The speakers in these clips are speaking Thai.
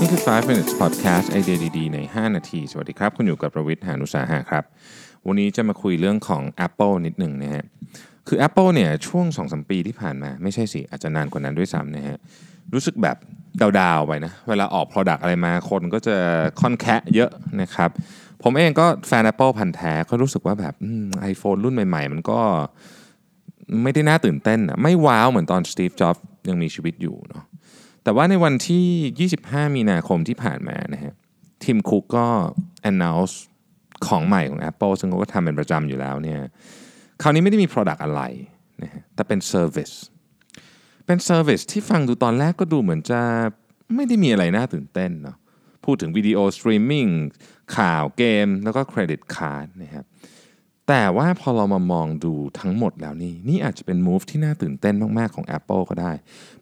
นี่คือ 5 minutes podcast ไอเดียดีๆ ใน 5 นาที สวัสดีครับ คุณอยู่กับประวิทย์หานุสาหะครับ วันนี้จะมาคุยเรื่องของ Apple นิดหนึ่งนะฮะ คือ Apple เนี่ยช่วง 2-3 ปีที่ผ่านมา ไม่ใช่สิ อาจจะนานกว่านั้นด้วยซ้ำนะฮะ รู้สึกแบบดาวๆไปนะ เวลาออก Product อะไรมาคนก็จะค่อนแคะเยอะนะครับ ผมเองก็แฟน Apple พันแท้ก็รู้สึกว่าแบบไอโฟนรุ่นใหม่ ๆ มันก็ไม่ได้น่าตื่นเต้นอะไม่ว้าวเหมือนตอนสตีฟจ็อบส์ยังมีชีวิตอยู่เนาะ แต่ว่าในวันที่ 25 มีนาคมที่ผ่านมานะฮะทิมคุกก็ announce ของใหม่ของ Apple ซึ่งเขาก็ทำเป็นประจำอยู่แล้วเนี่ยคราวนี้ไม่ได้มี Product อะไรนะฮะแต่เป็น Service เป็น Service ที่ฟังดูตอนแรกก็ดูเหมือนจะไม่ได้มีอะไรน่าตื่นเต้นเนาะพูดถึง video streaming ข่าวเกม แล้วก็ credit card นะครับ แต่ว่าพอเรามามองดูทั้งหมดแล้วนี่ นี่อาจจะเป็น move ที่น่าตื่นเต้นมาก ๆ ของ Apple ก็ได้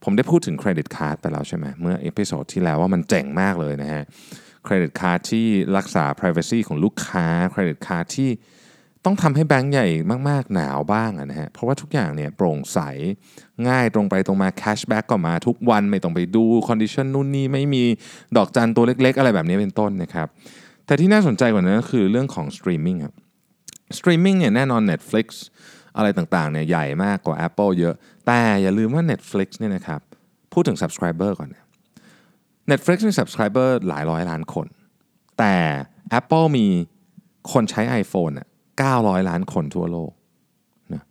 ผมได้พูดถึง credit card ไปแล้วใช่ไหมเมื่อ episode ที่แล้วว่ามันเจ๋งมากเลยนะฮะ credit card ที่รักษา privacy ของลูกค้า credit card ที่ต้องทำให้แบงก์ใหญ่มาก ๆ หนาวบ้างนะฮะ เพราะว่าทุกอย่างเนี่ยโปร่งใส ง่ายตรงไปตรงมา cashback ก็มาทุกวันไม่ต้องไปดู condition นู่นนี่ไม่มีดอกจันตัวเล็ก ๆ อะไรแบบนี้เป็นต้นนะครับ แต่ที่น่าสนใจกว่านั้นก็คือเรื่องของ streaming ครับ สตรีมมิ่งเนี่ยแน่นอน Netflix อะไรต่างๆเนี่ยใหญ่มากกว่า Apple เยอะ แต่อย่าลืมว่า Netflix เนี่ยนะครับพูดถึง Subscriber ก่อนนะ Netflix มี Subscriber หลายร้อยล้านคน แต่ Apple มีคนใช้ iPhone อะ900 ล้านคนทั่วโลกนะ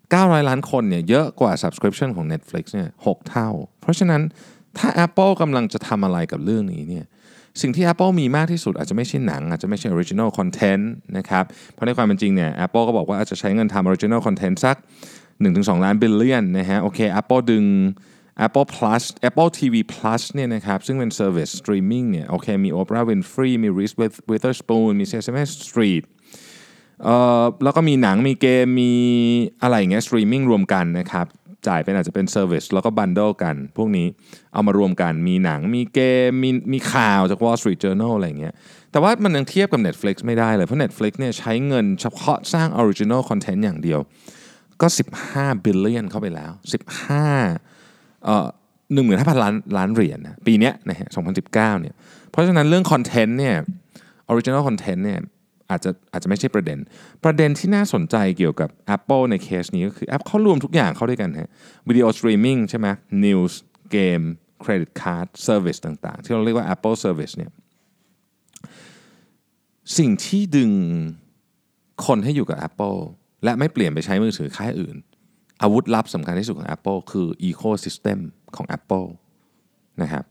900 ล้านคนเนี่ยเยอะกว่า Subscription ของ Netflix เนี่ย6เท่า เพราะฉะนั้นถ้า Apple กำลังจะทำอะไรกับเรื่องนี้เนี่ย สิ่งที่ Apple มีมากที่สุดอาจจะไม่ใช่หนัง อาจจะไม่ใช่ original content นะครับ เพราะในความเป็นจริงเนี่ย Apple ก็บอกว่าอาจจะใช้เงินทำ original content สัก 1-2 ล้าน billion นะฮะ โอเค Apple ดึง Apple Plus Apple TV Plus เนี่ยนะครับ ซึ่งเป็น service streaming เนี่ย โอเค มี Oprah Winfrey มี Reese Witherspoon มี Sesame Street เอ่อแล้วก็มีหนังมีเกมมีอะไรอย่างเงี้ย streaming รวมกันนะครับจ่ายเป็นอาจจะเป็น service แล้วก็ bundle กัน พวกนี้เอามารวมกันมีหนังมีเกมมีมีข่าวจาก Wall Street Journal อะไรอย่างเงี้ยแต่ว่ามันยังเทียบกับ Netflix ไม่ได้เลย เพราะ Netflix เนี่ยใช้เงินเฉพาะสร้าง Original Content อย่างเดียว ก็ 15บิลเลียนเข้าไปแล้ว 15เอ่อ15,000ล้านล้านเหรียญนะปีเนี้ยนะฮะ2019เก้าเนี่ยเพราะฉะนั้นเรื่องคอนเทนต์เนี่ย Original Content เนี่ย อาจจะอาจจะไม่ใช่ประเด็น ประเด็นที่น่าสนใจเกี่ยวกับ Apple ในเคสนี้ก็คือ Apple เขารวมทุกอย่างเข้าด้วยกันฮะvideo streaming ใช่ไหม News เกม credit card Service ต่างๆ ที่เราเรียกว่า Apple Service เนี่ยสิ่งที่ดึงคนให้อยู่กับ Apple และไม่เปลี่ยนไปใช้มือถือค่ายอื่น อาวุธลับสำคัญที่สุดของ Apple คือ Ecosystem ของ Apple นะครับ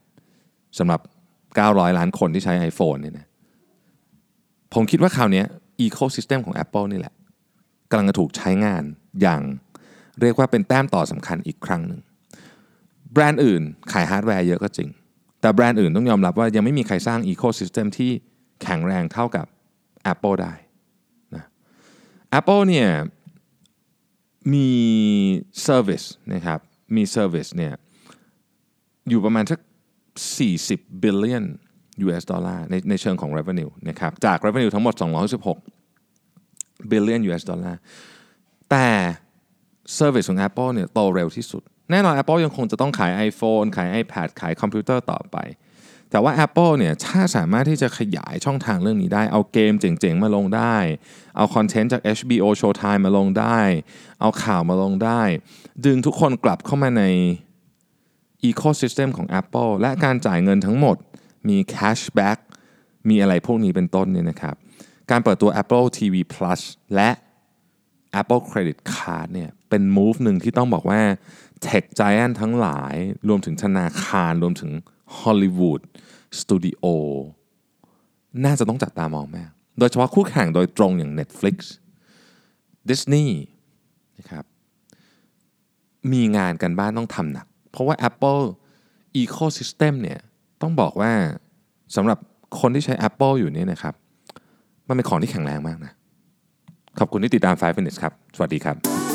สำหรับ 900 ล้านคนที่ใช้ iPhone เนี่ยนะ ผมคิดว่าคราวนี้ Ecosystem ของ Apple นี่แหละกำลังจะถูกใช้งานอย่างเรียกว่าเป็นแต้มต่อสำคัญอีกครั้งหนึ่งแบรนด์อื่นขายฮาร์ดแวร์เยอะก็จริง แต่แบรนด์อื่นต้องยอมรับว่ายังไม่มีใครสร้าง Ecosystem ที่แข็งแรงเท่ากับ Apple ได้นะ Apple เนี่ยมี Service นะครับมี Service เนี่ยอยู่ประมาณสัก40 billion US dollar ในในเชิงของ revenue นะครับจาก revenue ทั้งหมด 216 billion US ดอลลาร์แต่ service ของ Apple เนี่ยโตเร็วที่สุด แน่นอน Apple ยังคงจะต้องขาย iPhone ขาย iPad ขายคอมพิวเตอร์ต่อไป แต่ว่า Apple เนี่ยถ้าสามารถที่จะขยายช่องทางเรื่องนี้ได้ เอาเกมเจ๋งๆ มาลงได้ เอาคอนเทนต์จาก HBO Showtime มาลงได้ เอาข่าวมาลงได้ ดึงทุกคนกลับเข้ามาใน Ecosystem ของ Apple และการจ่ายเงินทั้งหมด มี cashback มีอะไรพวกนี้เป็นต้นเนี่ยนะครับ การเปิดตัว Apple TV Plus และ Apple Credit Card เนี่ยเป็น move หนึ่งที่ต้องบอกว่า Tech Giant ทั้งหลาย รวมถึงธนาคาร รวมถึง Hollywood Studio น่าจะต้องจับตามองมาก โดยเฉพาะคู่แข่งโดยตรงอย่าง Netflix Disney นะครับมีงานกันบ้านต้องทำหนัก เพราะว่า Apple Ecosystem เนี่ย ต้องบอกว่าสำหรับคนที่ใช้ Apple อยู่เนี่ยนะครับ มันเป็นของที่แข็งแรงมากนะ ขอบคุณที่ติดตาม5 minutes ครับ สวัสดีครับ